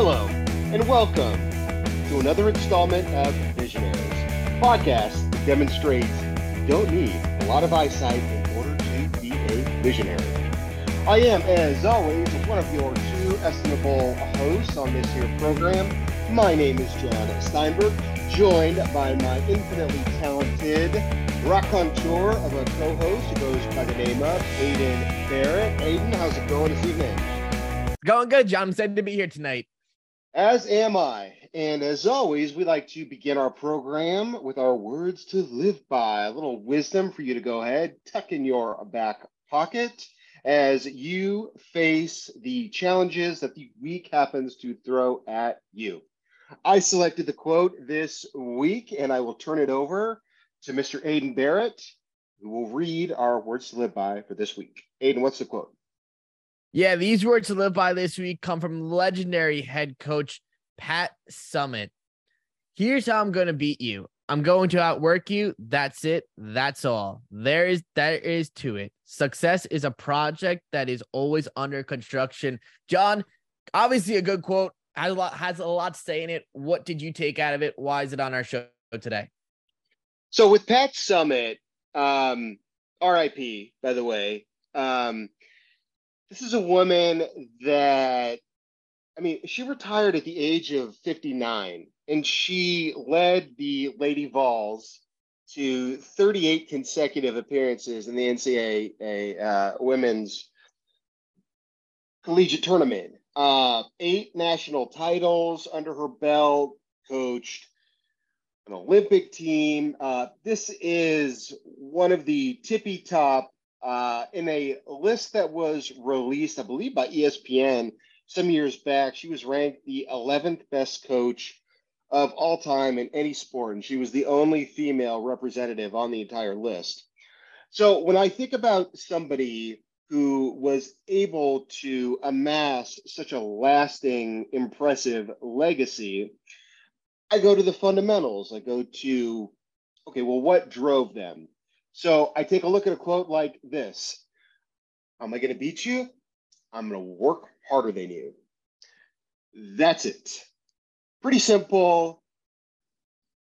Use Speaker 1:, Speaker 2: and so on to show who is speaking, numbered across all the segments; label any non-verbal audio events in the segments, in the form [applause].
Speaker 1: Hello, and welcome to another installment of Visionaries, podcast that demonstrates you don't need a lot of eyesight in order to be a visionary. I am, as always, one of your two estimable hosts on this here program. My name is Jon Steinberg, joined by my infinitely talented raconteur of a co-host who goes by the name of Aiden Barrett. Aiden, how's it going this evening?
Speaker 2: Going good, Jon. I'm excited to be here tonight.
Speaker 1: As am I. And as always, we like to begin our program with our words to live by. A little wisdom for you to go ahead, tuck in your back pocket as you face the challenges that the week happens to throw at you. I selected the quote this week, and I will turn it over to Mr. Aiden Barrett, who will read our words to live by for this week. Aiden, what's the quote?
Speaker 2: Yeah, these words to live by this week come from legendary head coach Pat Summitt. Here's how I'm going to beat you. I'm going to outwork you. That's it. That's all. There is there is to it. Success is a project that is always under construction. Jon, obviously a good quote. Has a lot has a lot to say in it. What did you take out of it? Why is it on our show today?
Speaker 1: So with Pat Summitt, um, RIP, by the way. Um, this is a woman that, I mean, she retired at the age of 59 and she led the Lady Vols to 38 consecutive appearances in the NCAA uh, women's collegiate tournament. Uh, eight national titles under her belt, coached an Olympic team. Uh, this is one of the tippy top uh, in a list that was released, I believe, by ESPN some years back. She was ranked the 11th best coach of all time in any sport, and she was the only female representative on the entire list. So when I think about somebody who was able to amass such a lasting, impressive legacy, I go to the fundamentals. I go to, okay, well, what drove them? So I take a look at a quote like this Am I going to beat you? I'm going to work harder than you. That's it. Pretty simple,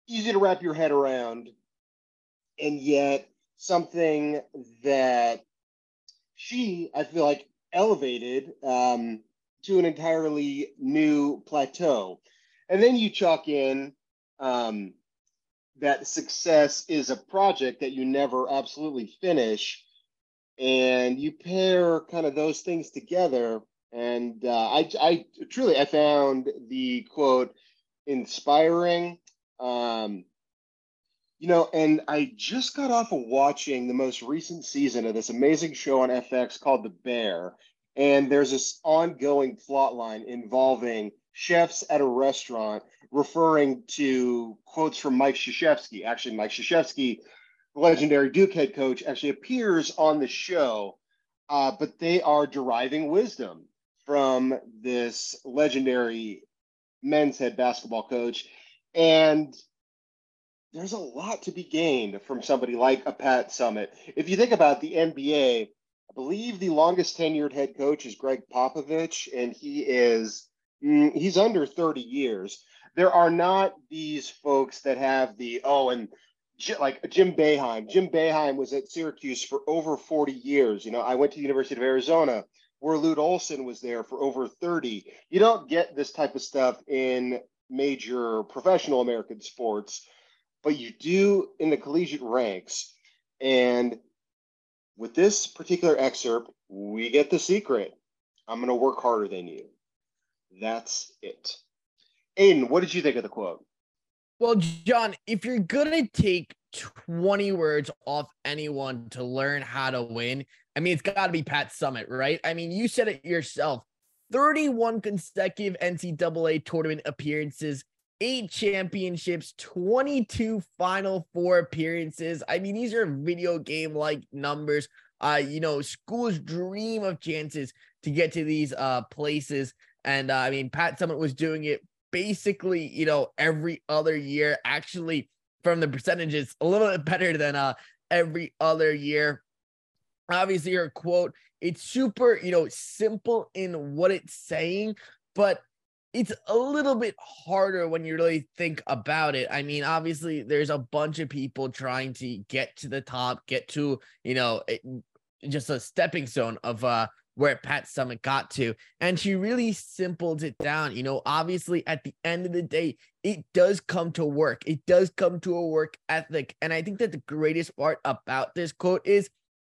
Speaker 1: easy to wrap your head around, and yet something that she, I feel like, elevated um, to an entirely new plateau. And then you chalk in um, that success is a project that you never absolutely finish. And you pair kind of those things together. And uh, I, I truly i found the quote inspiring. Um, you know and i just got off of watching the most recent season of this amazing show on fx called the bear. And there's this ongoing plot line involving chefs at a restaurant referring to quotes from Mike Krzyzewski. Actually, Mike Krzyzewski, the legendary Duke head coach, actually appears on the show, uh, but they are deriving wisdom from this legendary men's head basketball coach. And there's a lot to be gained from somebody like a Pat Summit. If you think about the NBA, I believe the longest tenured head coach is Gregg Popovich, and he is mm, he's under 30 years there are not these folks that have the oh and like Jim Boeheim. Jim Boeheim was at Syracuse for over 40 years. You know, I went to the University of Arizona where Lute Olson was there for over 30. You don't get this type of stuff in major professional American sports, but you do in the collegiate ranks. And with this particular excerpt, we get the secret. I'm going to work harder than you. That's it. Aiden, what did you think of the quote?
Speaker 2: Well, Jon, if you're gonna take 20 words off anyone to learn how to win, I mean, it's got to be Pat Summitt, right? I mean, you said it yourself 31 consecutive NCAA tournament appearances, eight championships, 22 Final Four appearances. I mean, these are video game like numbers. Uh, you know, schools dream of chances to get to these uh places. And uh, I mean, Pat Summitt was doing it basically, you know, every other year. Actually, from the percentages, a little bit better than uh every other year. Obviously, her quote, it's super, you know, simple in what it's saying, but it's a little bit harder when you really think about it. I mean, obviously, there's a bunch of people trying to get to the top, get to, you know, it, just a stepping stone of uh where Pat Summitt got to. And she really simpled it down. You know, obviously, at the end of the day, it does come to work. It does come to a work ethic. And I think that the greatest part about this quote is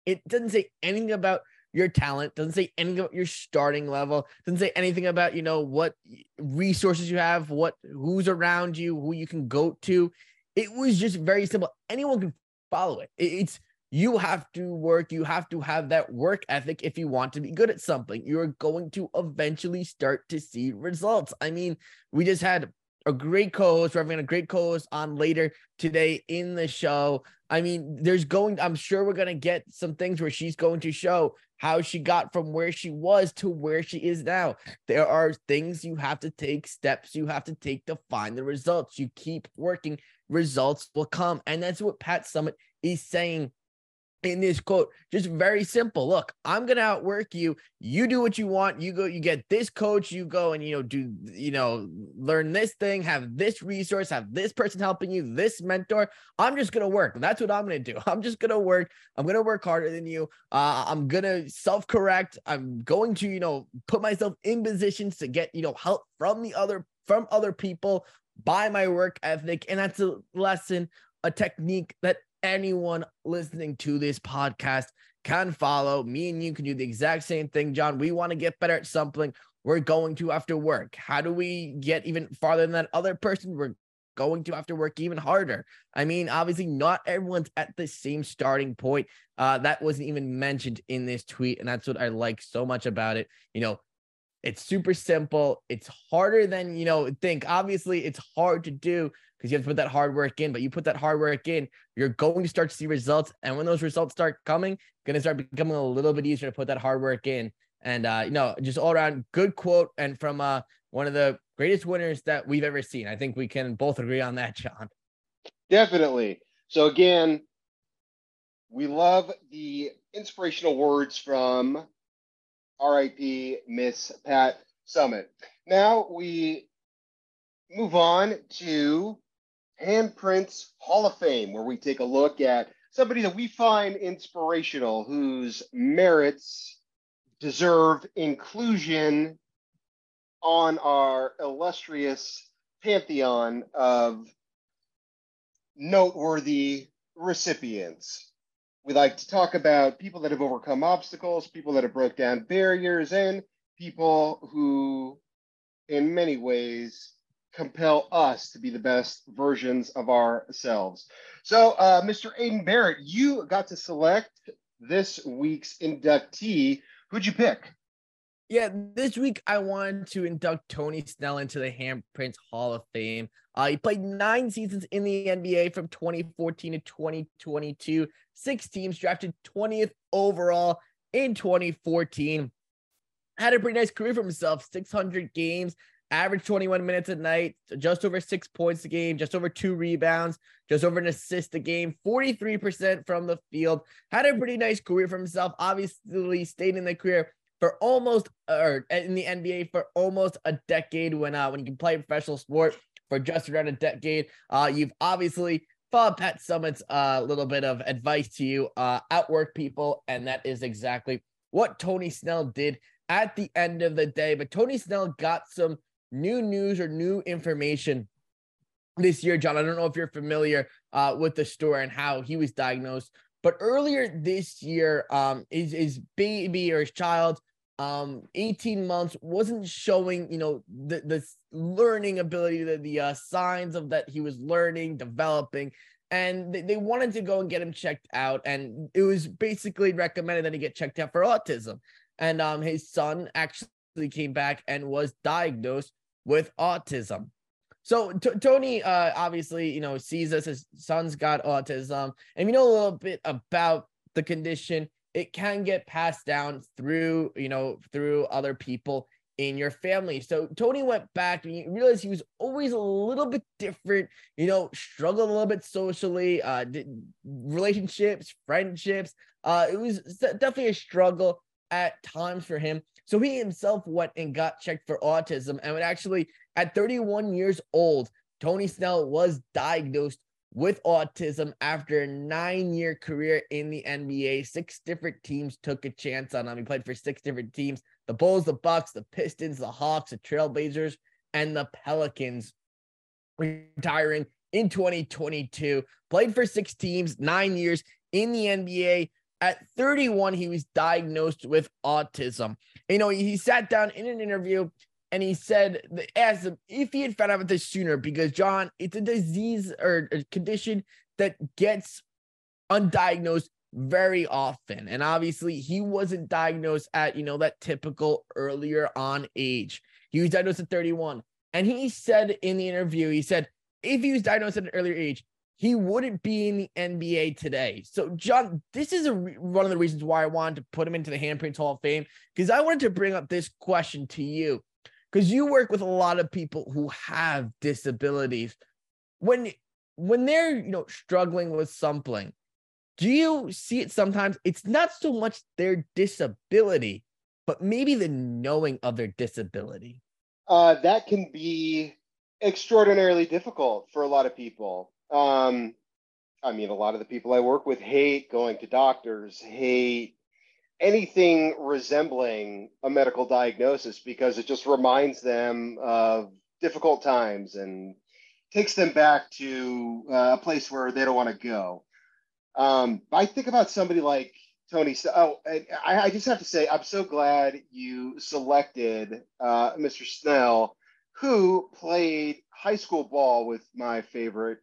Speaker 2: it doesn't say anything about your talent, doesn't say anything about your starting level, doesn't say anything about, you know, what resources you have, what who's around you, who you can go to. It was just very simple. Anyone can follow it. It's you have to work, you have to have that work ethic if you want to be good at something. You're going to eventually start to see results. I mean, we just had a great co-host. We're having a great co-host on later today in the show. I mean, there's going, I'm sure we're gonna get some things where she's going to show how she got from where she was to where she is now. There are things you have to take, steps you have to take to find the results. You keep working, results will come. And that's what Pat Summitt is saying in this quote just very simple. Look i'm gonna outwork you. You do what you want. You go you get this coach you go and you know do you know learn this thing have this resource have this person helping you this mentor. I'm just gonna work. That's what i'm gonna do. [laughs] I'm just gonna work. I'm gonna work harder than you. Uh, i'm gonna self-correct. I'm going to you know put myself in positions to get you know help from the other from other people by my work ethic. And that's a lesson a technique that anyone listening to this podcast can follow. Me and you can do the exact same thing, Jon. We want to get better at something. We're going to to work. How do we get even farther than that other person? We're going to have to work even harder. I mean, obviously, not everyone's at the same starting point. Uh, that wasn't even mentioned in this tweet. And that's what I like so much about it. You know, it's super simple. It's harder than, you know, think. Obviously, it's hard to do, because you have to put that hard work in. But you put that hard work in, you're going to start to see results. And when those results start coming, going to start becoming a little bit easier to put that hard work in. And uh, you know, just all around good quote and from uh one of the greatest winners that we've ever seen. I think we can both agree on that, Jon.
Speaker 1: Definitely. So again, we love the inspirational words from RIP Miss Pat Summitt. Now we move on to Handprints Hall of Fame, where we take a look at somebody that we find inspirational, whose merits deserve inclusion on our illustrious pantheon of noteworthy recipients. We like to talk about people that have overcome obstacles, people that have broke down barriers, and people who, in many ways, compel us to be the best versions of ourselves. So, uh, Mr. Aiden Barrett, you got to select this week's inductee. Who'd you pick?
Speaker 2: Yeah, this week I wanted to induct Tony Snell into the Handprints Hall of Fame. Uh, he played nine seasons in the NBA from 2014 to 2022, six teams, drafted 20th overall in 2014. Had a pretty nice career for himself 600 games, average 21 minutes a night, just over six points a game, just over two rebounds, just over an assist a game, 43% from the field. Had a pretty nice career for himself. Obviously, stayed in the career for almost, or in the NBA for almost a decade. When uh, when you can play professional sport for just around a decade, uh, you've obviously followed Pat Summitt's a uh, little bit of advice to you, uh, outwork people, and that is exactly what Tony Snell did at the end of the day. But Tony Snell got some new news or new information this year, Jon. I don't know if you're familiar uh, with the story and how he was diagnosed, but earlier this year, um, his, his baby or his child, um, 18 months, wasn't showing, you know, the, the learning ability, the, the uh, signs of that he was learning, developing. And they, they wanted to go and get him checked out. And it was basically recommended that he get checked out for autism. And um, his son actually came back and was diagnosed with autism. So t- Tony, uh, obviously, you know, sees us. His son's got autism, and we know a little bit about the condition. It can get passed down through, you know, through other people in your family. So Tony went back and he realized he was always a little bit different, you know, struggled a little bit socially, uh, relationships, friendships. Uh, it was definitely a struggle at times for him. So he himself went and got checked for autism. And actually, at 31 years old, Tony Snell was diagnosed with autism after a nine year career in the NBA. Six different teams took a chance on him. He played for six different teams the Bulls, the Bucks, the Pistons, the Hawks, the Trailblazers, and the Pelicans. Retiring in 2022, played for six teams, nine years in the NBA. At 31, he was diagnosed with autism. You know, he sat down in an interview and he said, asked him if he had found out about this sooner, because Jon, it's a disease or a condition that gets undiagnosed very often. And obviously, he wasn't diagnosed at, you know, that typical earlier on age. He was diagnosed at 31. And he said in the interview, he said, if he was diagnosed at an earlier age, he wouldn't be in the NBA today. So, Jon, this is a re- one of the reasons why I wanted to put him into the Handprints Hall of Fame because I wanted to bring up this question to you because you work with a lot of people who have disabilities. When when they're you know struggling with something, do you see it sometimes? It's not so much their disability, but maybe the knowing of their disability.
Speaker 1: Uh, that can be extraordinarily difficult for a lot of people. Um, I mean, a lot of the people I work with hate going to doctors, hate anything resembling a medical diagnosis because it just reminds them of difficult times and takes them back to uh, a place where they don't want to go. Um, I think about somebody like Tony. Oh, I, I, just have to say, I'm so glad you selected uh, Mr. Snell, who played high school ball with my favorite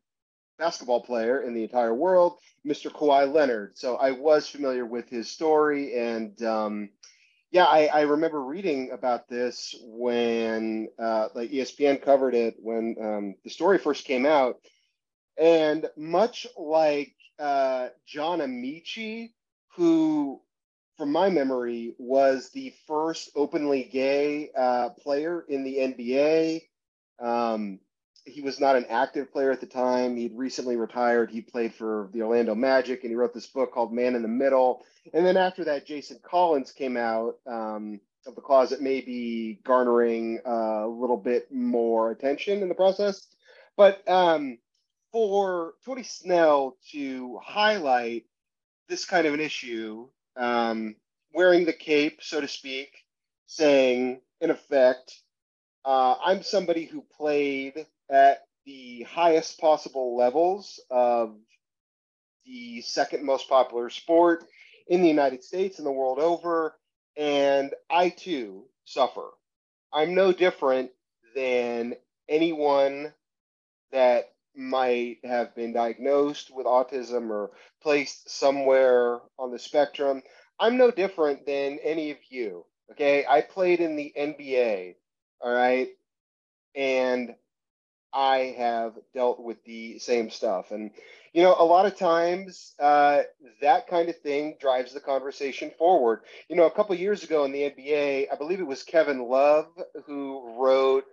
Speaker 1: basketball player in the entire world, Mr. Kawhi Leonard. So I was familiar with his story. And um, yeah, I, I, remember reading about this when uh, like ESPN covered it when um, the story first came out. And much like uh, John Amaechi, who, from my memory, was the first openly gay uh, player in the NBA. Um, he was not an active player at the time. He'd recently retired. He played for the Orlando Magic, and he wrote this book called Man in the Middle. And then after that, Jason Collins came out um, of the closet, maybe garnering a little bit more attention in the process. But um, for Tony Snell to highlight this kind of an issue, um, wearing the cape, so to speak, saying, in effect, uh, I'm somebody who played at the highest possible levels of the second most popular sport in the United States and the world over. And I too suffer. I'm no different than anyone that might have been diagnosed with autism or placed somewhere on the spectrum. I'm no different than any of you. Okay. I played in the NBA. All right. And I have dealt with the same stuff. And, you know, a lot of times uh, that kind of thing drives the conversation forward. You know, a couple years ago in the NBA, I believe it was Kevin Love who wrote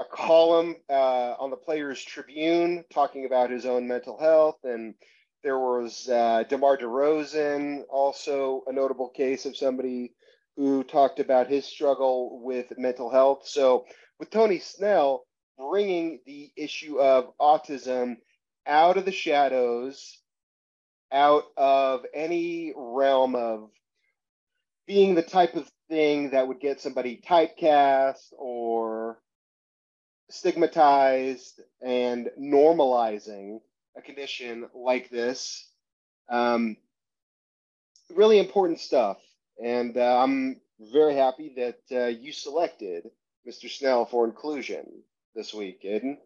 Speaker 1: a column uh, on the Players Tribune talking about his own mental health. And there was uh, DeMar DeRozan, also a notable case of somebody who talked about his struggle with mental health. So with Tony Snell, bringing the issue of autism out of the shadows, out of any realm of being the type of thing that would get somebody typecast or stigmatized and normalizing a condition like this. Um, really important stuff. And uh, I'm very happy that uh, you selected Mr. Snell for inclusion this week, Aiden.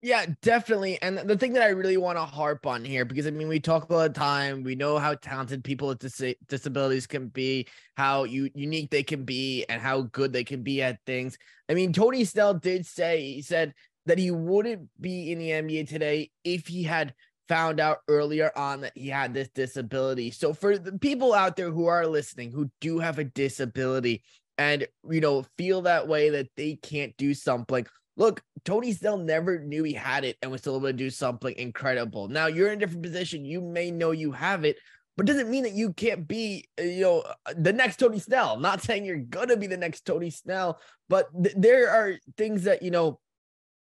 Speaker 2: Yeah, definitely. And the thing that I really want to harp on here, because I mean, we talk all the time. We know how talented people with dis- disabilities can be, how u- unique they can be, and how good they can be at things. I mean, Tony Snell did say, he said that he wouldn't be in the NBA today if he had found out earlier on that he had this disability. So, for the people out there who are listening who do have a disability, and you know feel that way that they can't do something look tony snell never knew he had it and was still able to do something incredible now you're in a different position you may know you have it but doesn't mean that you can't be, uh, you know, uh, the next Tony Snell. Not [laughs] saying you're gonna be the next Tony Snell, but th- there are things that you know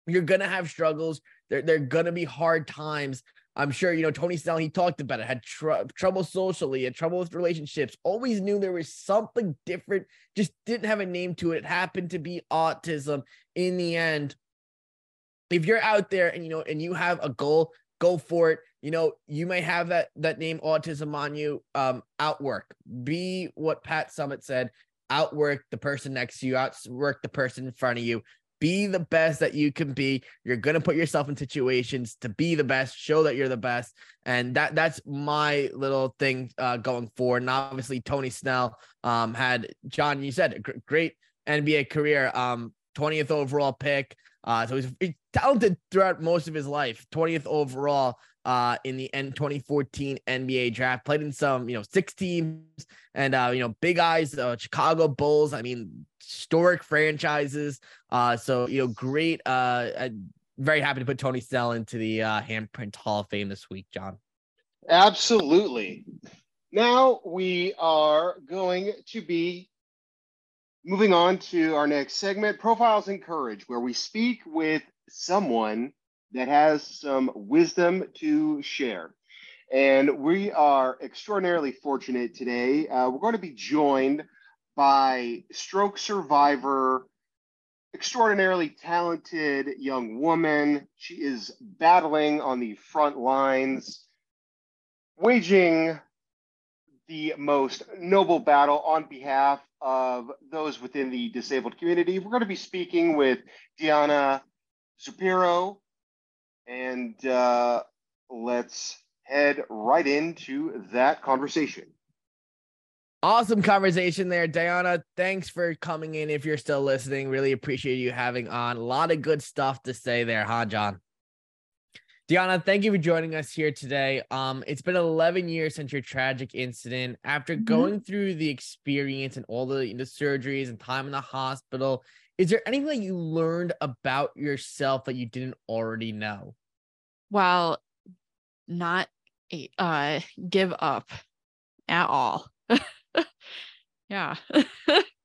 Speaker 2: you're gonna have struggles. There, there are gonna be hard times. I'm sure you know Tony Snell. He talked about it. Had tr- trouble socially, had trouble with relationships. Always knew there was something different. Just didn't have a name to it. It happened to be autism. In the end, if you're out there and you know and you have a goal, go for it. You know, you may have that that name autism on you. Um, outwork. Be what Pat Summitt said. Outwork the person next to you. Outwork the person in front of you be the best that you can be. You're gonna put yourself in situations to be the best, show that you're the best, and that that's my little thing uh, going forward. And obviously, Tony Snell um, had Jon. You said a great NBA career, um, 20th overall pick. Uh, so he's, he's talented throughout most of his life. 20th overall uh, in the end 2014 NBA draft. Played in some, you know, six teams and uh, you know, big eyes, uh, Chicago Bulls. I mean, historic franchises. Uh, so you know, great. Uh, I'm very happy to put Tony Snell into the uh, Handprint Hall of Fame this week, Jon.
Speaker 1: Absolutely. Now we are going to be moving on to our next segment, Profiles in Courage, where we speak with someone that has some wisdom to share. And we are extraordinarily fortunate today. Uh, we're going to be joined by stroke survivor, extraordinarily talented young woman. She is battling on the front lines, waging the most noble battle on behalf of those within the disabled community. We're going to be speaking with Dionna Zupparo, and uh, let's head right into that conversation.
Speaker 2: Awesome conversation there, Dionna. Thanks for coming in. If you're still listening, really appreciate you having on. A lot of good stuff to say there, huh, Jon? Dionna, thank you for joining us here today. Um, it's been 11 years since your tragic incident. After mm-hmm. going through the experience and all the, the surgeries and time in the hospital, is there anything that you learned about yourself that you didn't already know?
Speaker 3: Well, not uh give up at all. [laughs] yeah.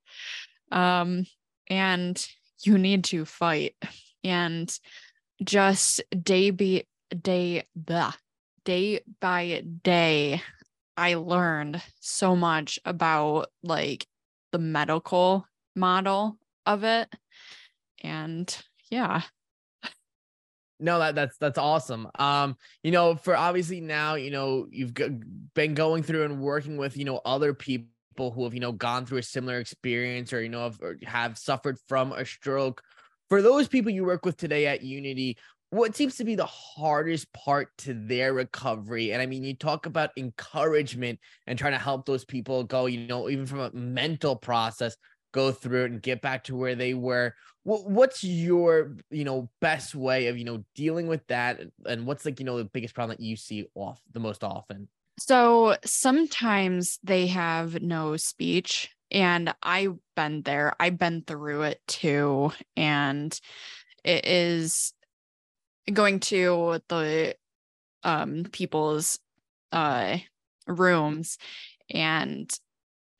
Speaker 3: [laughs] um and you need to fight and just day be day the day by day I learned so much about like the medical model of it. And yeah.
Speaker 2: No, that that's that's awesome. Um, you know, for obviously now, you know, you've g- been going through and working with, you know, other people who have, you know, gone through a similar experience or you know have, have suffered from a stroke. For those people you work with today at Unity, what seems to be the hardest part to their recovery and i mean you talk about encouragement and trying to help those people go you know even from a mental process go through it and get back to where they were. What's your you know best way of you know dealing with that? And what's like you know the biggest problem that you see off the most often?
Speaker 3: So sometimes they have no speech and i've been there. I've been through it too and it is going to the um people's uh rooms and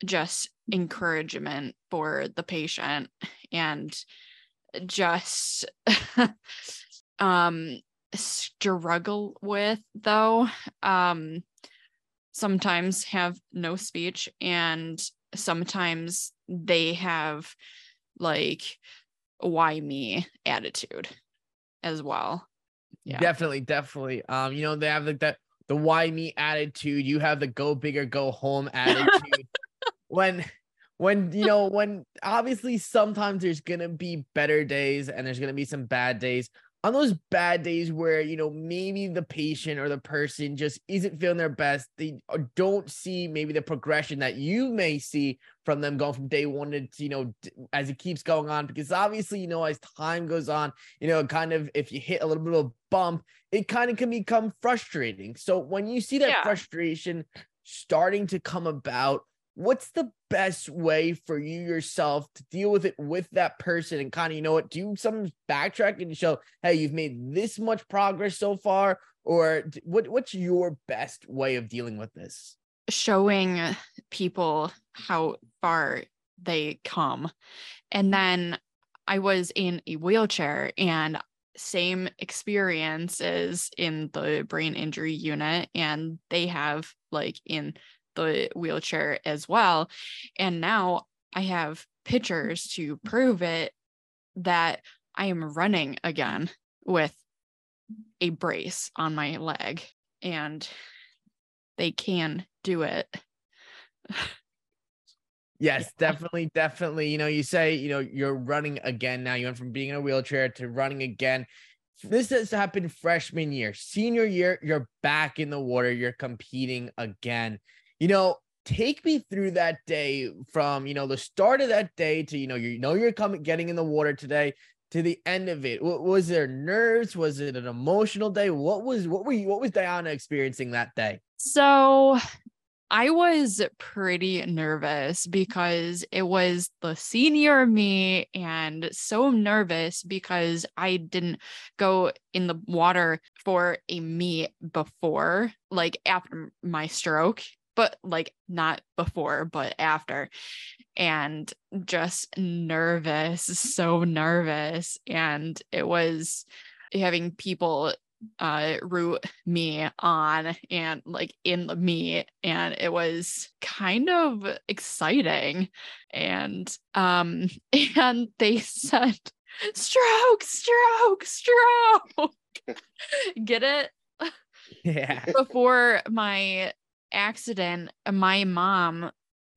Speaker 3: just encouragement for the patient and just [laughs] um struggle with though um sometimes have no speech and sometimes they have like why me attitude as well.
Speaker 2: Yeah. Definitely definitely. Um you know they have like that the why me attitude. You have the go bigger go home [laughs] attitude. When when you know when obviously sometimes there's gonna be better days and there's gonna be some bad days. On those bad days where you know maybe the patient or the person just isn't feeling their best they uh, don't see maybe the progression that you may see from them going from day one to you know as it keeps going on. Because obviously you know as time goes on you know kind of if you hit a little bit of a bump it kind of can become frustrating. So when you see that yeah. frustration starting to come about what's the best way for you yourself to deal with it with that person? And kind of you know what? Do some backtrack and show hey you've made this much progress so far or what what's your best way of dealing with this?
Speaker 3: Showing people how far they come. And then I was in a wheelchair and same experiences in the brain injury unit and they have like in the wheelchair as well. And now I have pictures to prove it that I am running again with a brace on my leg and they can do it. [laughs]
Speaker 2: Yes, definitely, definitely. You know, you say, you know, you're running again now. You went from being in a wheelchair to running again. This has happened freshman year. Senior year, you're back in the water. You're competing again. You know, take me through that day from, you know, the start of that day to, you know, you know you're coming getting in the water today to the end of it. Was there nerves? Was it an emotional day? What was what were you what was Dionna experiencing that day?
Speaker 3: So I was pretty nervous because it was the senior me and so nervous because I didn't go in the water for a meet before, like after my stroke, but like not before, but after. And just nervous, so nervous. And it was having people uh root me on and like in the meet and it was kind of exciting and um [laughs] and they said stroke stroke stroke [laughs] get it
Speaker 2: Yeah.
Speaker 3: before my accident my mom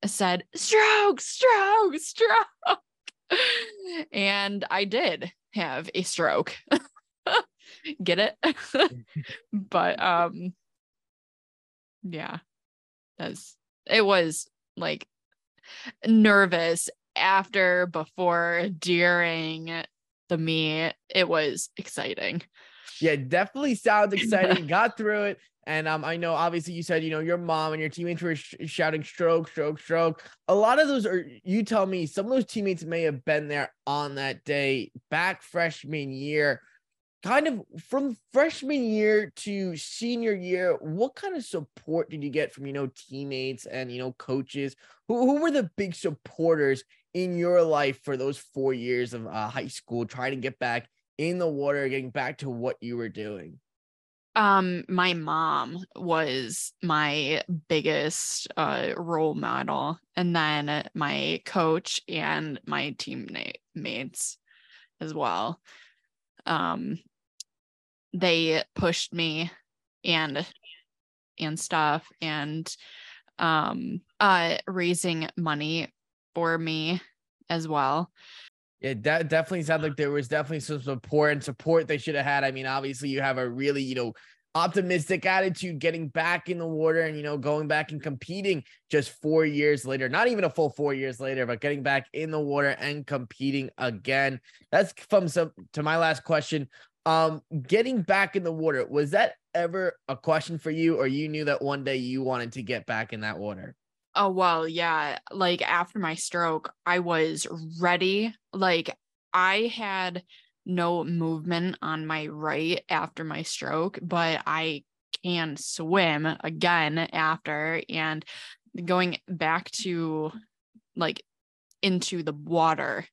Speaker 3: said stroke stroke stroke. [laughs] And i did have a stroke. [laughs] Get it? [laughs] But um yeah that's it was like nervous after before during the meet it was exciting.
Speaker 2: Yeah, definitely sounds exciting. Got through it. And um, I know obviously you said, you know, your mom and your teammates were sh- shouting stroke, stroke, stroke. A lot of those are, you tell me, some of those teammates may have been there on that day back freshman year. Kind of from freshman year to senior year, what kind of support did you get from, you know, teammates and, you know, coaches? Who, who were the big supporters in your life for those four years of uh, high school, trying to get back in the water, getting back to what you were doing?
Speaker 3: Um my mom was my biggest uh role model and then my coach and my teammates as well. Um they pushed me and and stuff and um uh raising money for me as well
Speaker 2: Yeah, that definitely sounded like there was definitely some support and support they should have had. I mean, obviously, you have a really, you know, optimistic attitude getting back in the water and, you know, going back and competing just four years later, not even a full four years later, but getting back in the water and competing again. That's from some to my last question. Um, getting back in the water, was that ever a question for you, or you knew that one day you wanted to get back in that water?
Speaker 3: Oh, well, yeah. Like after my stroke, I was ready. Like I had no movement on my right after my stroke, but I can swim again after and going back to like into the water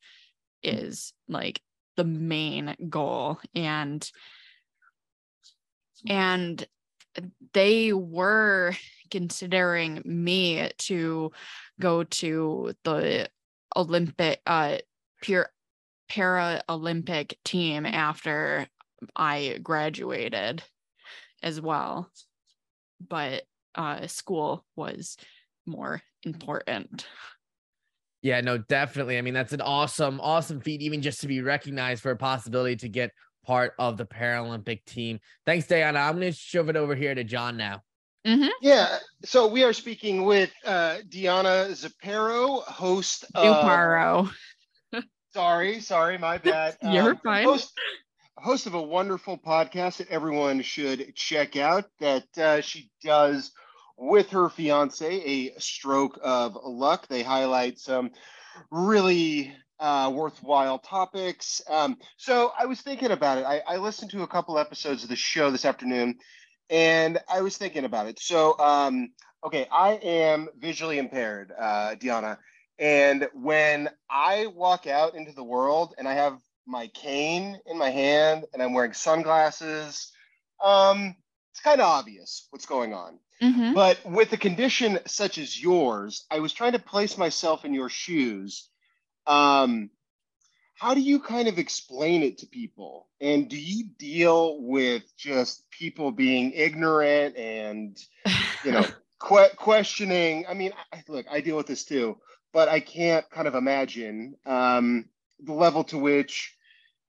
Speaker 3: is like the main goal and and they were [laughs] considering me to go to the Olympic uh pure Paralympic team after I graduated as well. But uh school was more important.
Speaker 2: Yeah, no, definitely. I mean, that's an awesome, awesome feat, even just to be recognized for a possibility to get part of the Paralympic team. Thanks, Dionna. I'm going to shove it over here to Jon now.
Speaker 3: Mm-hmm.
Speaker 1: Yeah. So we are speaking with uh, Dionna Zaparo, host of.
Speaker 3: Duparo. [laughs]
Speaker 1: Sorry, sorry, my [laughs] bad.
Speaker 3: You're fine.
Speaker 1: Host, host of a wonderful podcast that everyone should check out that uh, she does with her fiance, A Stroke of Luck. They highlight some really uh, worthwhile topics. Um, so I was thinking about it. I, I listened to a couple episodes of the show this afternoon, and I was thinking about it. So um, okay, I am visually impaired, uh, Dionna. And when I walk out into the world and I have my cane in my hand and I'm wearing sunglasses, um, it's kind of obvious what's going on.
Speaker 3: Mhm.
Speaker 1: But with a condition such as yours, I was trying to place myself in your shoes. Um, how do you kind of explain it to people? And do you deal with just people being ignorant and, you know, [laughs] que- questioning? I mean, I, look, I deal with this too, but I can't kind of imagine um, the level to which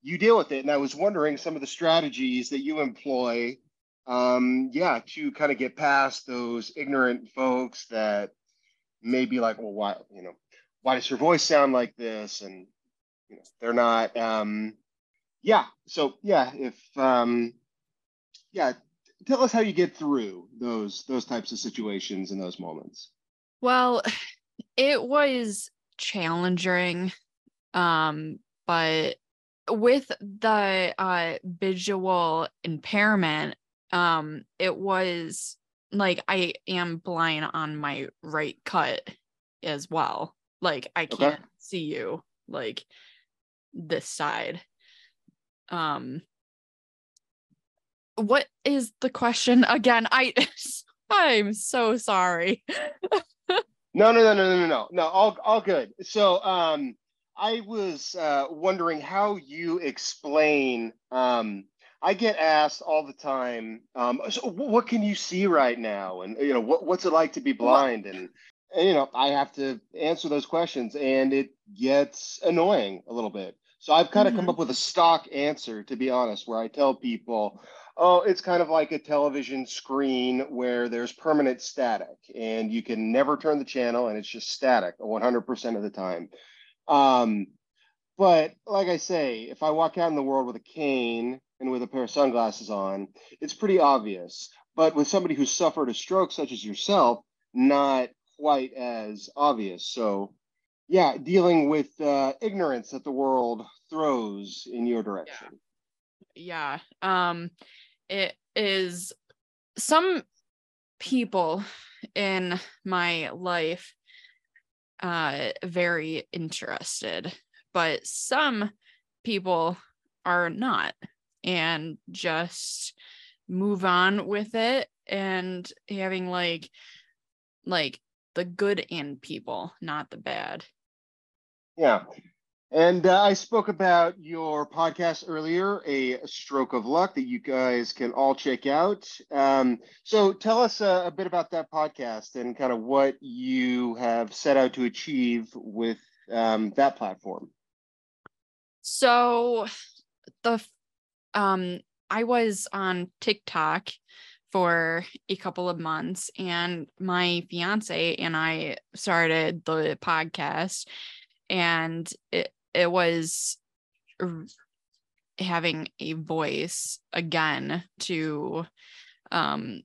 Speaker 1: you deal with it. And I was wondering some of the strategies that you employ um yeah to kind of get past those ignorant folks that may be like well why you know why does her voice sound like this and you know they're not um yeah so yeah if um yeah tell us how you get through those those types of situations in those moments
Speaker 3: Well, it was challenging. Um, but with the uh visual impairment, um, it was like I am blind on my right cut as well. Like I can't see you like this side. Um what is the question again? I [laughs] I'm so sorry. [laughs]
Speaker 1: No, no, no, no, no, no, no, no. All, all good. So, um, I was uh, wondering how you explain. Um, I get asked all the time. Um, so what can you see right now? And you know, what, what's it like to be blind? And you know, I have to answer those questions, and it gets annoying a little bit. So I've kind of come
Speaker 3: Mhm.
Speaker 1: up with a stock answer, to be honest, where I tell people, Oh, it's kind of like a television screen where there's permanent static and you can never turn the channel and it's just static 100% of the time. Um, but like I say, if I walk out in the world with a cane and with a pair of sunglasses on, it's pretty obvious. But with somebody who's suffered a stroke, such as yourself, not quite as obvious. So, yeah, dealing with uh, ignorance that the world throws in your direction.
Speaker 3: yeah um it is some people in my life uh very interested but some people are not and just move on with it and having like like the good in people not the bad
Speaker 1: Yeah. And uh, I spoke about your podcast earlier, A Stroke of Luck, that you guys can all check out. Um, so tell us uh, a bit about that podcast and kind of what you have set out to achieve with um, that platform.
Speaker 3: So the um I was on TikTok for a couple of months and my fiance and I started the podcast and it it was having a voice again to um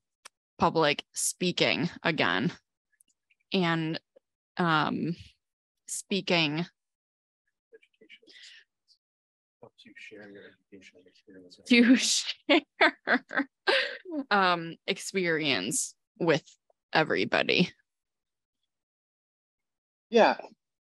Speaker 3: public speaking again. And um speaking
Speaker 4: helps you share your educational experience.
Speaker 3: to [laughs] share um experience with everybody
Speaker 1: Yeah.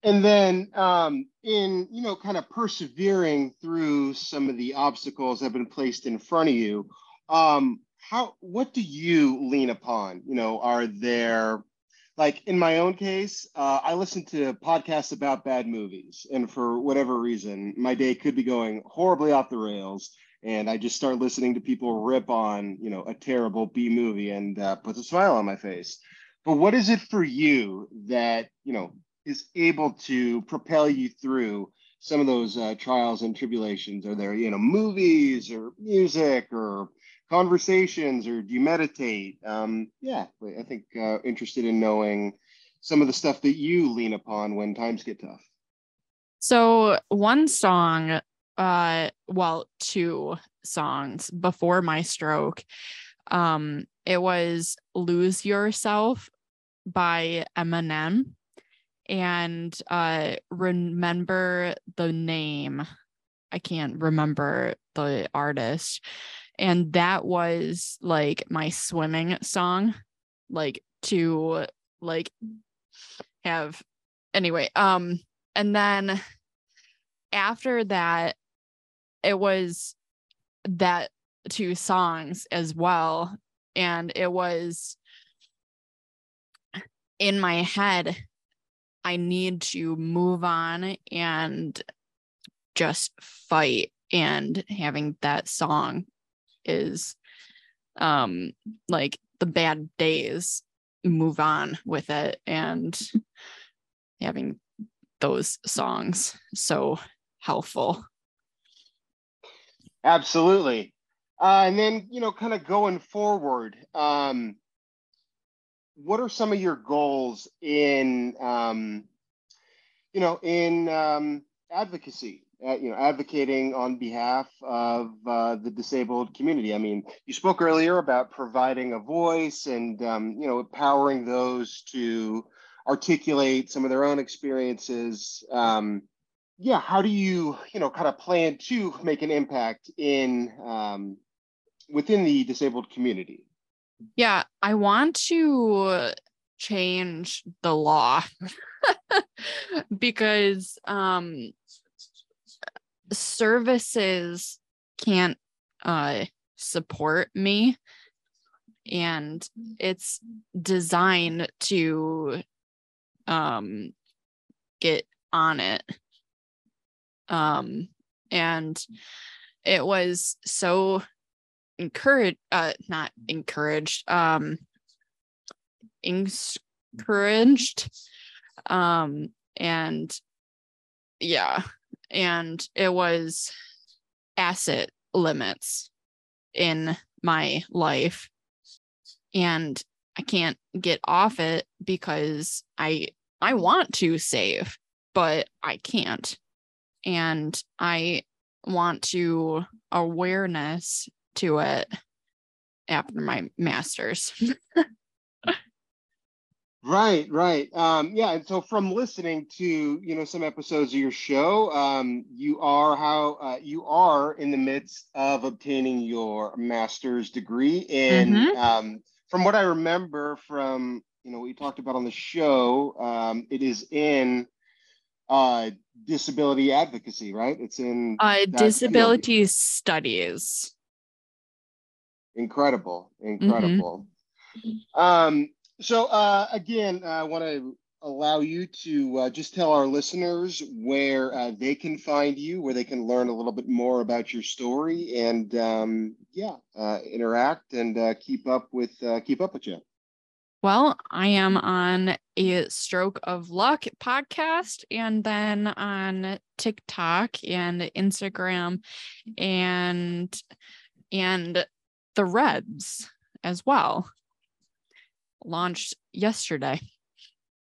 Speaker 1: And then um, in, you know, kind of persevering through some of the obstacles that have been placed in front of you, um, how, what do you lean upon? You know, are there, like in my own case, uh, I listen to podcasts about bad movies. And for whatever reason, my day could be going horribly off the rails. And I just start listening to people rip on, you know, a terrible B movie and uh, puts a smile on my face. But what is it for you that, you know, is able to propel you through some of those uh, trials and tribulations? Are there, you know, movies or music or conversations, or do you meditate? Um, yeah, I think uh, interested in knowing some of the stuff that you lean upon when times get tough.
Speaker 3: so one song uh well two songs before my stroke um it was lose yourself by eminem and uh remember the name i can't remember the artist and that was like my swimming song like to like have anyway um and then after that it was that two songs as well. And it was in my head i need to move on and just fight and having that song is um like the bad days move on with it and having those songs so helpful
Speaker 1: Absolutely. Uh, and then, you know, kind of going forward, um, what are some of your goals in, um, you know, in um, advocacy? You know, advocating on behalf of uh, the disabled community. I mean, you spoke earlier about providing a voice and, um, you know, empowering those to articulate some of their own experiences. Um, yeah, how do you, you know, kind of plan to make an impact in um, within the disabled community?
Speaker 3: Yeah, I want to change the law [laughs] because um, services can't uh, support me. And it's designed to um, get on it. Um and it was so encouraged uh not encouraged um encouraged um and yeah and it was asset limits in my life and i can't get off it because i i want to save but i can't and I want to awareness to it after my master's. [laughs]
Speaker 1: right, right. Um, yeah, and so from listening to you know some episodes of your show, um, you are how uh, you are in the midst of obtaining your master's degree in. Mm-hmm. Um, from what I remember from you know what you talked about on the show, um, it is in uh, disability advocacy, right? It's in
Speaker 3: uh, disability studies.
Speaker 1: Incredible, incredible. Mm-hmm. Um, so uh, again, I want to allow you to uh, just tell our listeners where uh, they can find you, where they can learn a little bit more about your story, and um, yeah, uh, interact and uh, keep up with uh, keep up with you.
Speaker 3: Well, I am on a Stroke of Luck podcast and then on TikTok and Instagram and and Threads as well. Launched yesterday.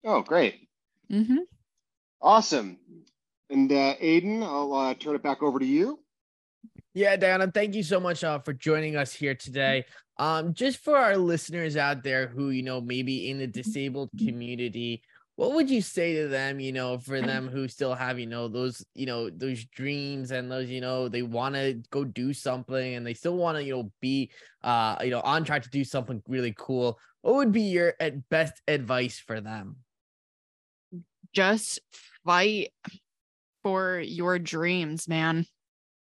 Speaker 1: Oh, great.
Speaker 3: Mm-hmm.
Speaker 1: Awesome. And uh, Aiden, I'll uh, turn it back over to you.
Speaker 2: Yeah, Dionna, thank you so much uh, for joining us here today. Um, just for our listeners out there who, you know, maybe in the disabled community, what would you say to them, you know, for [clears throat] them who still have, you know, those, you know, those dreams and those, you know, they want to go do something and they still want to, you know, be, uh, you know, on track to do something really cool. What would be your at best advice for them?
Speaker 3: Just fight for your dreams, man,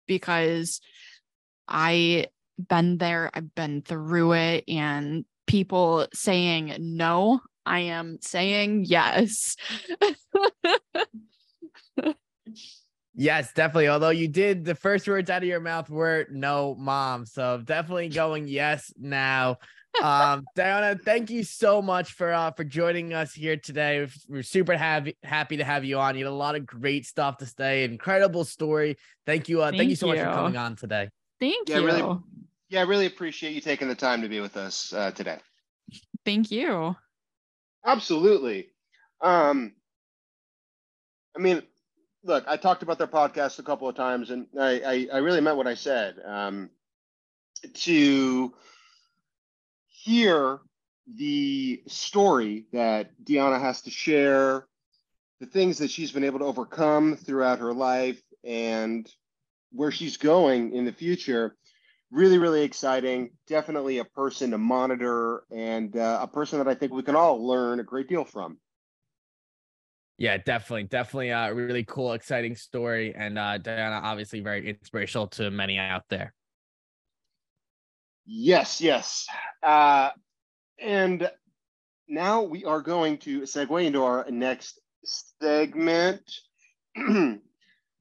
Speaker 3: because I been there, I've been through it, and people saying no, I am saying yes. [laughs]
Speaker 2: yes, definitely. Although you did the first words out of your mouth were no, mom. So definitely going yes now. um [laughs] Dionna thank you so much for uh for joining us here today we're super happy happy to have you on you had a lot of great stuff to say incredible story thank you uh thank, thank you so you. much for coming on today
Speaker 3: thank yeah, you
Speaker 1: really yeah, I really appreciate you taking the time to be with us uh, today.
Speaker 3: Thank you.
Speaker 1: Absolutely. Um, I mean, look, I talked about their podcast a couple of times, and I, I, I really meant what I said. Um, to hear the story that Dionna has to share, the things that she's been able to overcome throughout her life, and where she's going in the future really, really exciting. Definitely a person to monitor and uh, a person that I think we can all learn a great deal from.
Speaker 2: Yeah, definitely, definitely a really cool, exciting story, and uh, Dionna obviously very inspirational to many out there.
Speaker 1: Yes, yes, uh, and now we are going to segue into our next segment. [clears throat]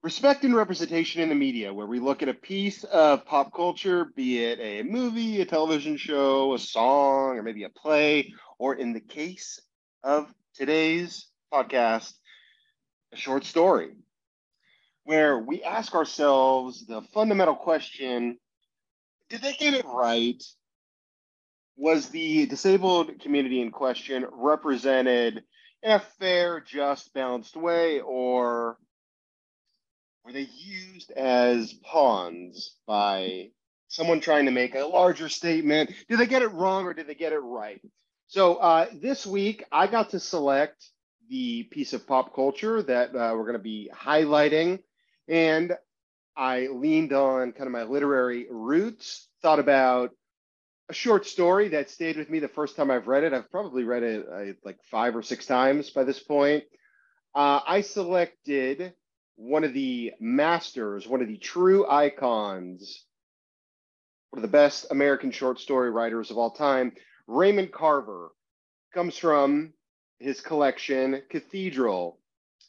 Speaker 1: Respect and representation in the media, where we look at a piece of pop culture, be it a movie, a television show, a song, or maybe a play, or in the case of today's podcast, a short story, where we ask ourselves the fundamental question did they get it right? Was the disabled community in question represented in a fair, just, balanced way, or were they used as pawns by someone trying to make a larger statement? Did they get it wrong or did they get it right? So uh, this week, I got to select the piece of pop culture that uh, we're going to be highlighting. And I leaned on kind of my literary roots, thought about a short story that stayed with me the first time I've read it. I've probably read it uh, like five or six times by this point. Uh, I selected one of the masters, one of the true icons, one of the best American short story writers of all time, Raymond Carver. Comes from his collection, Cathedral.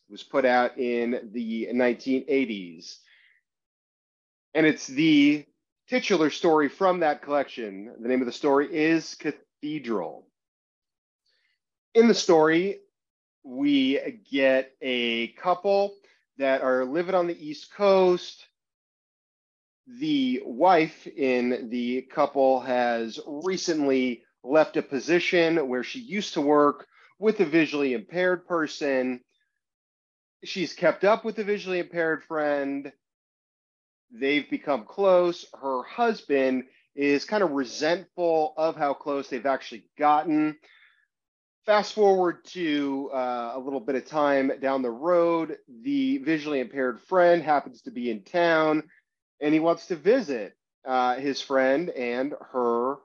Speaker 1: It was put out in the 1980s. And it's the titular story from that collection. The name of the story is Cathedral. In the story, we get a couple that are living on the East Coast. The wife in the couple has recently left a position where she used to work with a visually impaired person. She's kept up with the visually impaired friend. They've become close. Her husband is kind of resentful of how close they've actually gotten. Fast forward to uh, a little bit of time down the road, the visually impaired friend happens to be in town and he wants to visit uh, his friend and her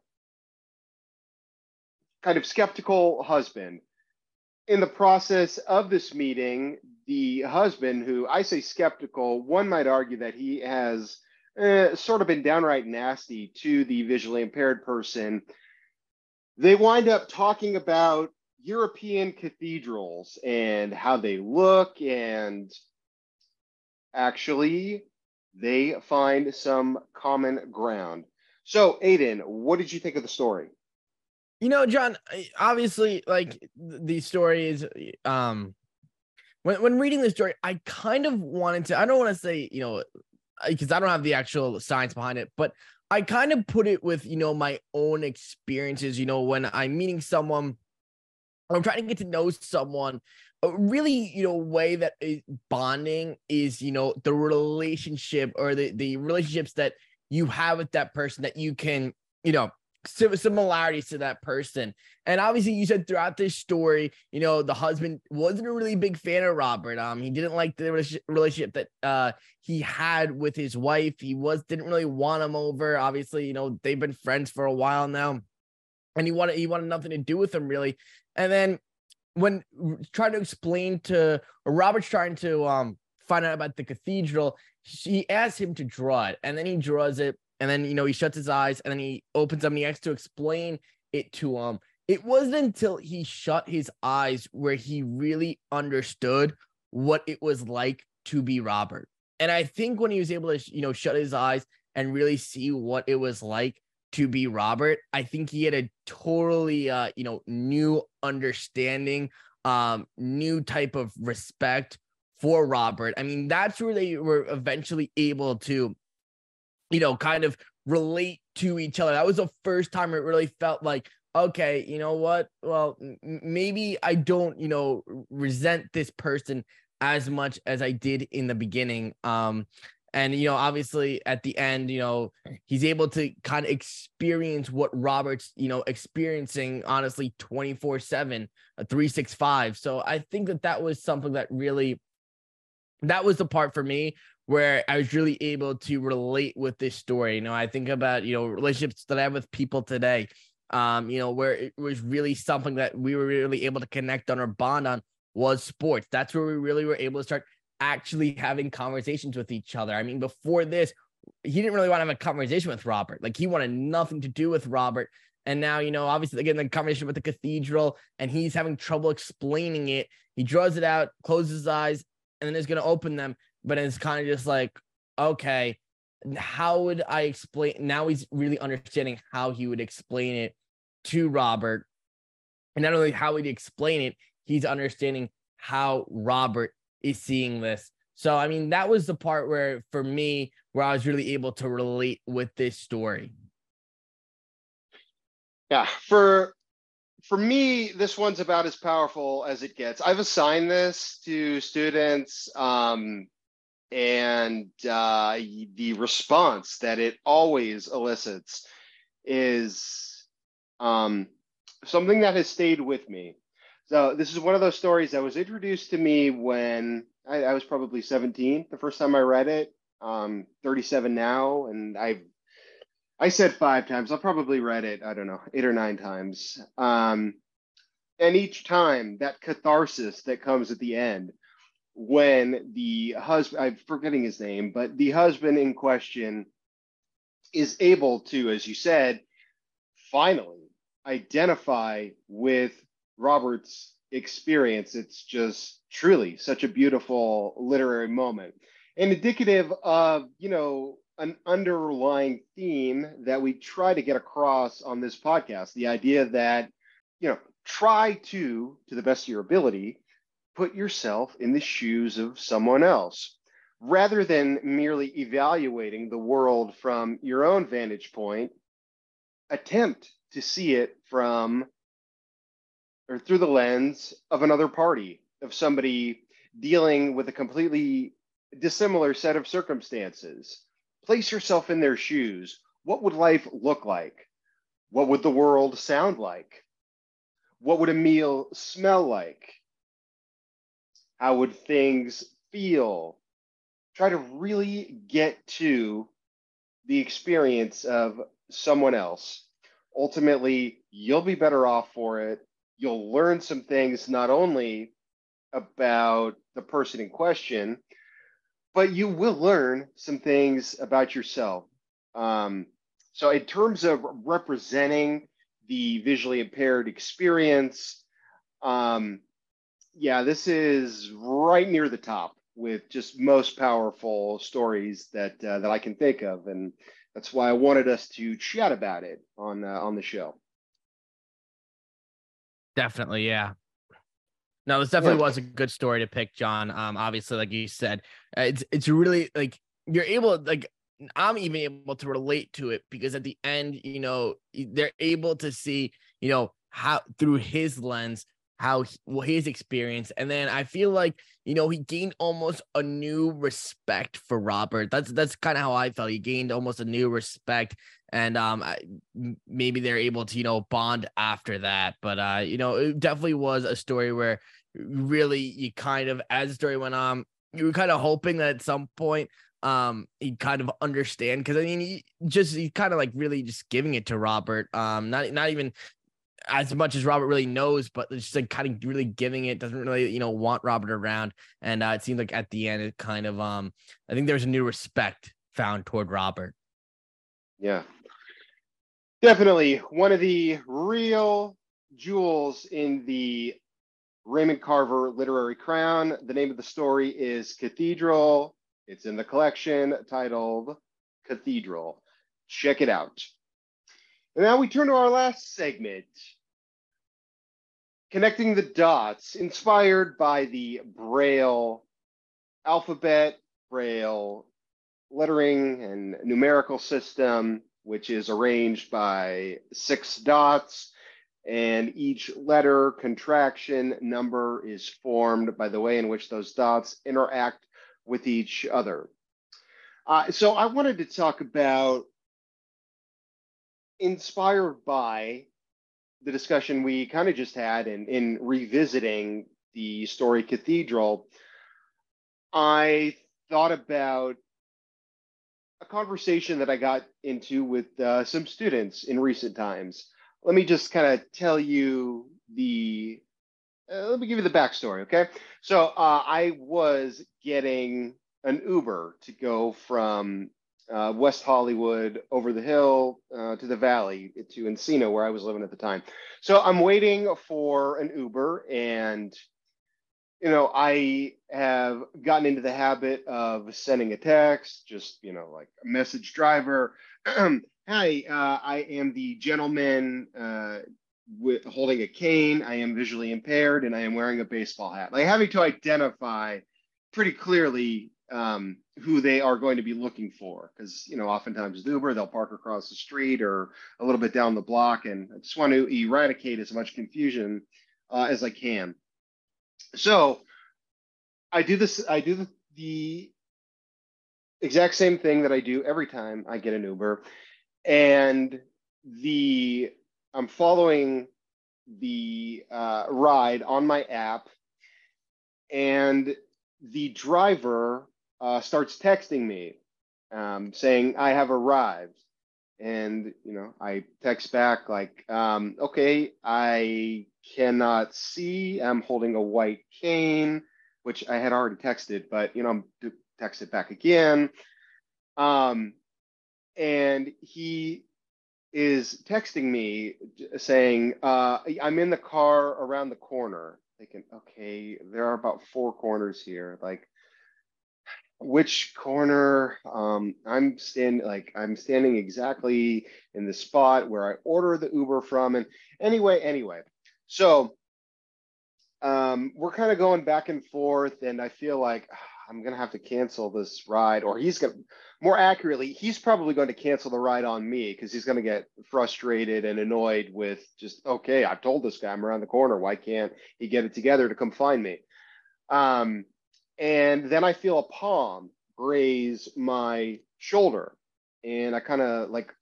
Speaker 1: kind of skeptical husband. In the process of this meeting, the husband, who I say skeptical, one might argue that he has uh, sort of been downright nasty to the visually impaired person. They wind up talking about European cathedrals and how they look, and actually, they find some common ground. So, Aiden, what did you think of the story?
Speaker 2: You know, Jon, obviously, like these stories, um, when when reading the story, I kind of wanted to. I don't want to say, you know, because I don't have the actual science behind it, but I kind of put it with, you know, my own experiences. You know, when I'm meeting someone I'm trying to get to know someone a really you know way that is bonding is you know the relationship or the the relationships that you have with that person that you can you know similarities to that person. And obviously you said throughout this story you know the husband wasn't a really big fan of robert. Um he didn't like the relationship that uh he had with his wife. He was didn't really want him over. Obviously you know they've been friends for a while now. And he wanted he wanted nothing to do with him really and then when trying to explain to Robert's trying to um find out about the cathedral, she asks him to draw it, and then he draws it, and then you know he shuts his eyes, and then he opens them, and he has to explain it to him. It wasn't until he shut his eyes where he really understood what it was like to be Robert. And I think when he was able to, you know, shut his eyes and really see what it was like to be Robert, I think he had a totally uh, you know, new understanding, um, new type of respect for Robert. I mean, that's where they were eventually able to, you know, kind of relate to each other. That was the first time it really felt like, okay, you know what? Well, m- maybe I don't, you know, resent this person as much as I did in the beginning. Um, and, you know, obviously at the end, you know, he's able to kind of experience what Robert's, you know, experiencing honestly 24 7, a 365. So I think that that was something that really, that was the part for me where I was really able to relate with this story. You know, I think about, you know, relationships that I have with people today, um, you know, where it was really something that we were really able to connect on or bond on was sports. That's where we really were able to start actually having conversations with each other. I mean, before this, he didn't really want to have a conversation with Robert. Like he wanted nothing to do with Robert. And now, you know, obviously again, the conversation with the cathedral and he's having trouble explaining it. He draws it out, closes his eyes, and then is going to open them. But it's kind of just like, okay, how would I explain? Now he's really understanding how he would explain it to Robert. And not only how he'd explain it, he's understanding how Robert is seeing this. So, I mean, that was the part where, for me, where I was really able to relate with this story.
Speaker 1: Yeah, for for me, this one's about as powerful as it gets. I've assigned this to students, um, and uh, the response that it always elicits is um, something that has stayed with me. So this is one of those stories that was introduced to me when I, I was probably 17 the first time I read it. Um, 37 now, and I've I said five times. I'll probably read it, I don't know, eight or nine times. Um, and each time that catharsis that comes at the end when the husband, I'm forgetting his name, but the husband in question is able to, as you said, finally identify with Robert's experience. It's just truly such a beautiful literary moment and indicative of, you know, an underlying theme that we try to get across on this podcast the idea that you know try to to the best of your ability put yourself in the shoes of someone else rather than merely evaluating the world from your own vantage point attempt to see it from or through the lens of another party of somebody dealing with a completely dissimilar set of circumstances place yourself in their shoes. What would life look like? What would the world sound like? What would a meal smell like? How would things feel? Try to really get to the experience of someone else. Ultimately, you'll be better off for it. You'll learn some things not only about the person in question, but you will learn some things about yourself. Um, so, in terms of representing the visually impaired experience, um, yeah, this is right near the top with just most powerful stories that uh, that I can think of, and that's why I wanted us to chat about it on uh, on the show.
Speaker 2: Definitely, yeah. No, this definitely yeah. was a good story to pick, Jon. Um, obviously, like you said, uh, it's it's really like you're able like I'm even able to relate to it because at the end, you know, they're able to see, you know, how through his lens how well, his experience and then i feel like you know he gained almost a new respect for robert. That's that's kind of how i felt. He gained almost a new respect and um I, maybe they're able to you know bond after that. But uh you know it definitely was a story where really you kind of as the story went on you were kind of hoping that at some point um he'd kind of understand because i mean he just he kind of like really just giving it to robert um not not even as much as Robert really knows, but just like kind of really giving it, doesn't really, you know, want Robert around. And uh, it seems like at the end, it kind of, um, I think there's a new respect found toward Robert.
Speaker 1: Yeah, definitely one of the real jewels in the Raymond Carver literary crown. The name of the story is Cathedral. It's in the collection titled Cathedral. Check it out. And now we turn to our last segment, connecting the dots, inspired by the Braille alphabet, Braille lettering and numerical system, which is arranged by six dots. And each letter, contraction, number is formed by the way in which those dots interact with each other. Uh, so I wanted to talk about inspired by the discussion we kind of just had in, in revisiting the story Cathedral, I thought about a conversation that I got into with uh, some students in recent times. Let me just kind of tell you the, uh, let me give you the backstory, okay? So uh, I was getting an Uber to go from uh, West Hollywood over the hill uh, to the valley to Encino, where I was living at the time. So I'm waiting for an Uber and you know, I have gotten into the habit of sending a text, just, you know, like a message driver. [clears throat] Hi, uh, I am the gentleman uh, with holding a cane. I am visually impaired and I am wearing a baseball hat. Like having to identify pretty clearly um, who they are going to be looking for. Because, you know, oftentimes with Uber, they'll park across the street or a little bit down the block. And I just want to eradicate as much confusion uh, as I can so I do this. I do the, the exact same thing that I do every time I get an Uber, and the I'm following the uh, ride on my app, and the driver uh, starts texting me um, saying I have arrived, and you know I text back like, um, okay, I cannot see. I'm holding a white cane, which I had already texted, but you know, I'm texted back again. Um, and he is texting me saying, uh, I'm in the car around the corner. Thinking, okay, there are about four corners here. Like, which corner? Um, I'm standing like I'm standing exactly in the spot where I order the Uber from. And anyway, anyway, so um, we're kind of going back and forth, and I feel like ah, I'm gonna have to cancel this ride, or he's gonna, more accurately, he's probably going to cancel the ride on me because he's gonna get frustrated and annoyed with just, okay, I've told this guy I'm around the corner, why can't he get it together to come find me? Um, and then I feel a palm graze my shoulder, and I kind of like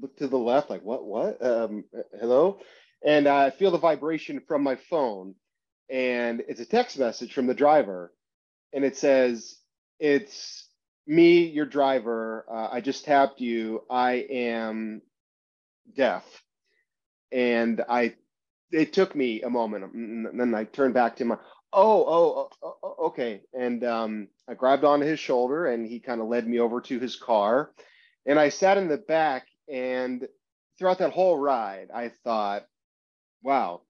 Speaker 1: look to the left, like what, what, um, hello, and I feel the vibration from my phone, and it's a text message from the driver, and it says, "It's me, your driver. Uh, I just tapped you. I am deaf," and I. It took me a moment, and then I turned back to him. Oh, oh, oh, oh okay. And um, I grabbed onto his shoulder, and he kind of led me over to his car, and I sat in the back. And throughout that whole ride, I thought, wow,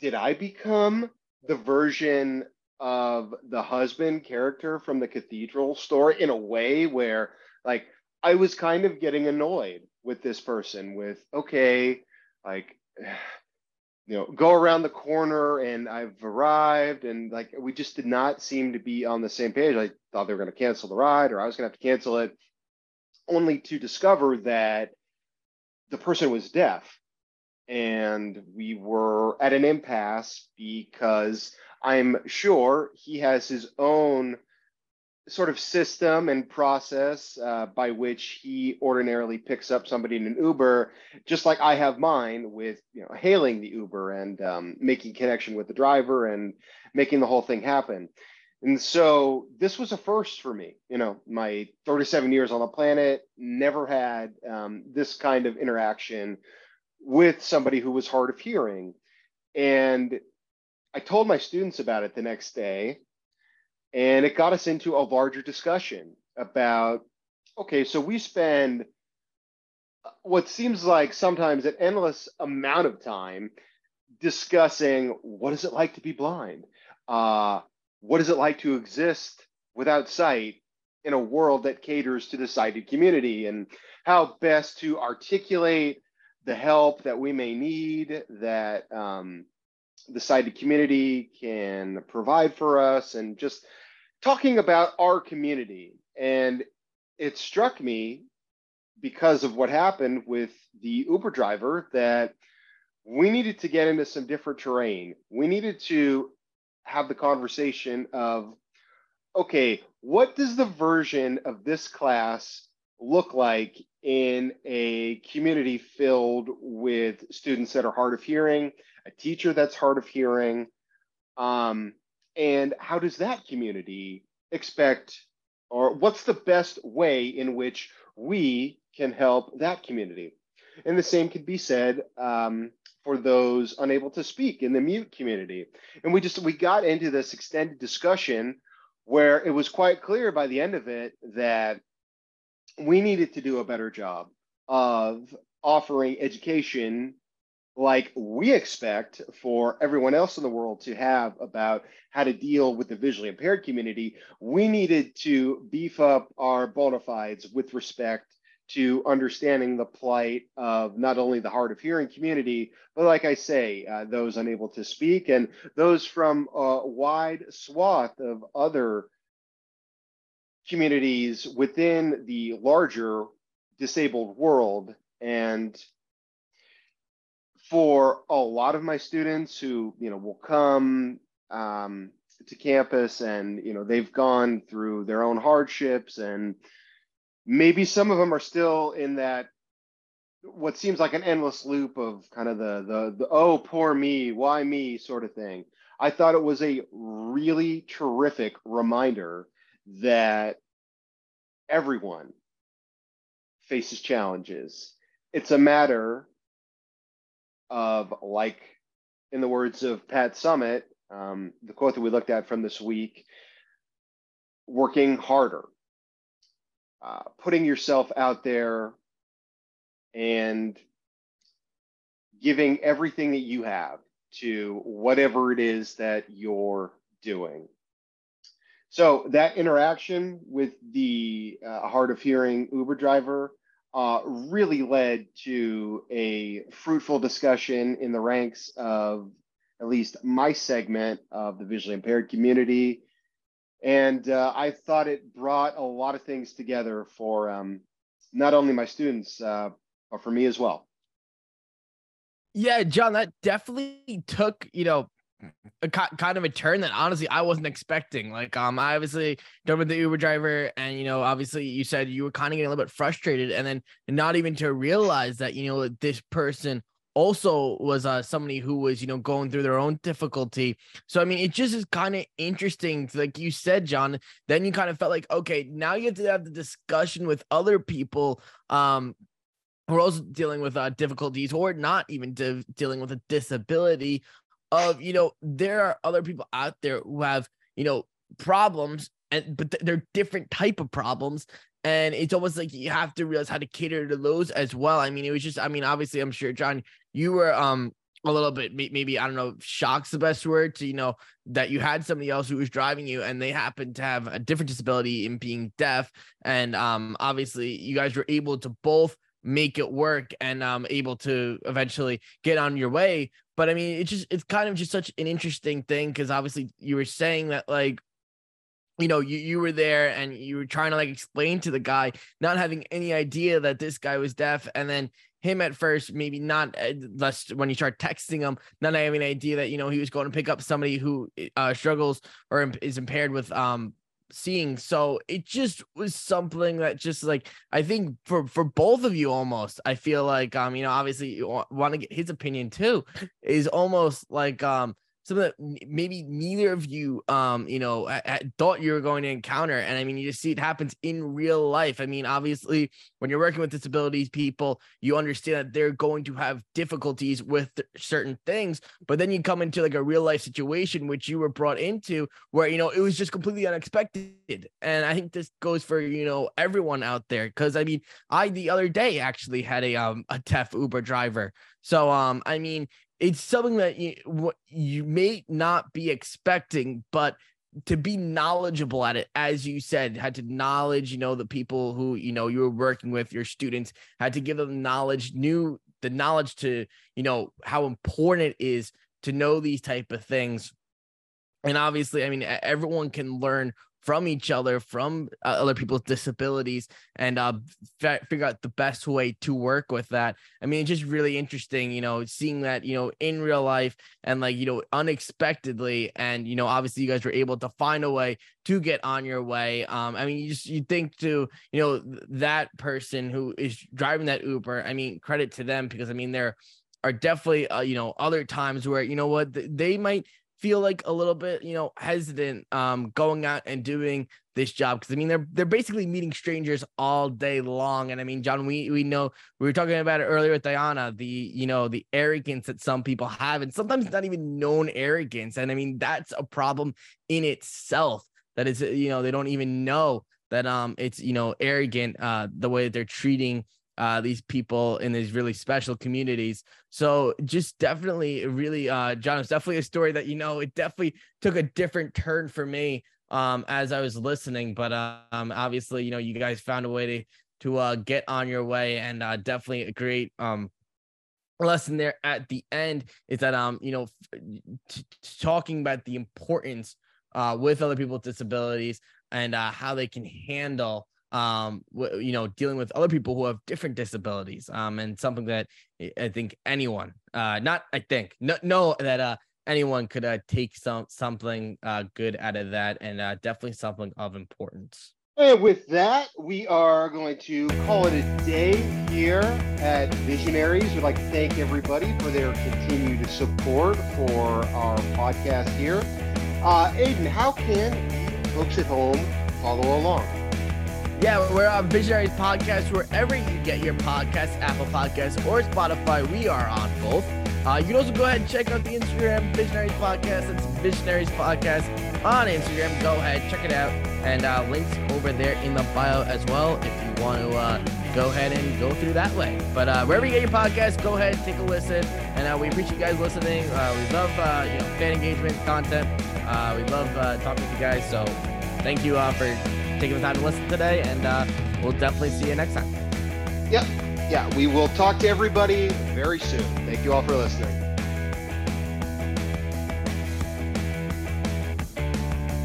Speaker 1: did I become the version of the husband character from the cathedral story in a way where like I was kind of getting annoyed with this person with okay, like you know, go around the corner and I've arrived and like we just did not seem to be on the same page. I thought they were going to cancel the ride or I was going to have to cancel it only to discover that the person was deaf and we were at an impasse because I'm sure he has his own sort of system and process uh, by which he ordinarily picks up somebody in an Uber, just like I have mine with you know hailing the Uber and um, making connection with the driver and making the whole thing happen. And so this was a first for me. You know, my 37 years on the planet never had um, this kind of interaction with somebody who was hard of hearing. And I told my students about it the next day, and it got us into a larger discussion about okay, so we spend what seems like sometimes an endless amount of time discussing what is it like to be blind? Uh, what is it like to exist without sight in a world that caters to the sighted community and how best to articulate the help that we may need that um, the sighted community can provide for us and just talking about our community and it struck me because of what happened with the uber driver that we needed to get into some different terrain we needed to have the conversation of okay what does the version of this class look like in a community filled with students that are hard of hearing, a teacher that's hard of hearing? Um, and how does that community expect or what's the best way in which we can help that community? And the same could be said um, for those unable to speak in the mute community. And we just we got into this extended discussion where it was quite clear by the end of it that we needed to do a better job of offering education like we expect for everyone else in the world to have about how to deal with the visually impaired community, we needed to beef up our bona fides with respect to understanding the plight of not only the hard of hearing community, but like I say, uh, those unable to speak and those from a wide swath of other communities within the larger disabled world. And for a lot of my students who, you know, will come um, to campus and, you know, they've gone through their own hardships and maybe some of them are still in that what seems like an endless loop of kind of the, the the oh poor me why me? sort of thing. I thought it was a really terrific reminder that everyone faces challenges. It's a matter of like in the words of pat Summitt, um, the quote that we looked at from this week working harder uh, putting yourself out there and giving everything that you have to whatever it is that you're doing. So that interaction with the uh, hard of hearing Uber driver uh, really led to a fruitful discussion in the ranks of at least my segment of the visually impaired community and uh, I thought it brought a lot of things together for um, not only my students, uh, but for me as well.
Speaker 2: Yeah, Jon, that definitely took you know a kind of a turn that honestly I wasn't expecting. Like, um, I obviously done with the Uber driver, and you know, obviously you said you were kind of getting a little bit frustrated, and then not even to realize that you know this person also was uh somebody who was you know going through their own difficulty so i mean it just is kind of interesting like you said Jon then you kind of felt like okay now you have to have the discussion with other people um who are also dealing with uh difficulties or not even de- dealing with a disability of you know there are other people out there who have you know problems and but they're different type of problems and it's almost like you have to realize how to cater to those as well. I mean, it was just, I mean, obviously, I'm sure, Jon, you were um a little bit maybe I don't know, shock's the best word to you know that you had somebody else who was driving you and they happened to have a different disability in being deaf, and um obviously you guys were able to both make it work and um able to eventually get on your way. But I mean, it's just it's kind of just such an interesting thing because obviously you were saying that like you know, you, you were there and you were trying to like explain to the guy, not having any idea that this guy was deaf. And then him at first, maybe not less when you start texting him, not having an idea that, you know, he was going to pick up somebody who uh, struggles or is impaired with um seeing so it just was something that just like i think for for both of you almost i feel like um you know obviously you want to get his opinion too is almost like um something that maybe neither of you um you know thought you were going to encounter. And i mean you just see it happens in real life. I mean obviously when you're working with disabilities people you understand that they're going to have difficulties with certain things. But then you come into like a real life situation which you were brought into where you know it was just completely unexpected. And i think this goes for you know everyone out there. Because i mean i the other day actually had a um a deaf uber driver. So um i mean it's something that you you may not be expecting, but to be knowledgeable at it, as you said, had to knowledge, you know, the people who, you know, you were working with, your students, had to give them knowledge, new the knowledge to, you know, how important it is to know these type of things. And obviously, I mean, everyone can learn from each other, from uh, other people's disabilities, and uh, f- figure out the best way to work with that. I mean, it's just really interesting, you know, seeing that, you know, in real life and like, you know, unexpectedly. And, you know, obviously you guys were able to find a way to get on your way. Um, I mean, you just, you think to, you know, that person who is driving that Uber, I mean, credit to them because I mean, there are definitely, uh, you know, other times where, you know what, they might feel like a little bit, you know, hesitant um going out and doing this job because I mean they're they're basically meeting strangers all day long. And I mean, Jon, we we know we were talking about it earlier with Dionna, the you know, the arrogance that some people have, and sometimes not even known arrogance. And I mean, that's a problem in itself. That is, you know, they don't even know that um it's you know arrogant uh the way that they're treating uh, these people in these really special communities. So just definitely really, uh, Jon, it's definitely a story that, you know, it definitely took a different turn for me um, as I was listening, but um, obviously, you know, you guys found a way to, to uh, get on your way and uh, definitely a great um, lesson there at the end is that, um, you know, t- talking about the importance uh, with other people with disabilities and uh, how they can handle um you know dealing with other people who have different disabilities um and something that i think anyone uh not i think no know that uh anyone could uh, take some something uh good out of that and uh definitely something of importance
Speaker 1: And with that, we are going to call it a day here at Visionaries. We'd like to thank everybody for their continued support for our podcast here. Uh, Aiden, how can folks at home follow along?
Speaker 2: Yeah, we're on Visionaries Podcast wherever you get your podcasts, Apple Podcasts or Spotify. We are on both. Uh, you can also go ahead and check out the Instagram Visionaries Podcast. It's Visionaries Podcast on Instagram. Go ahead, check it out, and uh, links over there in the bio as well if you want to uh, go ahead and go through that way. But uh, wherever you get your podcast, go ahead, take a listen, and uh, we appreciate you guys listening. Uh, we love you know fan engagement content. We love talking with you guys. So thank you uh, for taking the time to listen today, and uh, we'll definitely see you next time.
Speaker 1: Yep. Yeah, we will talk to everybody very soon. Thank you all for listening.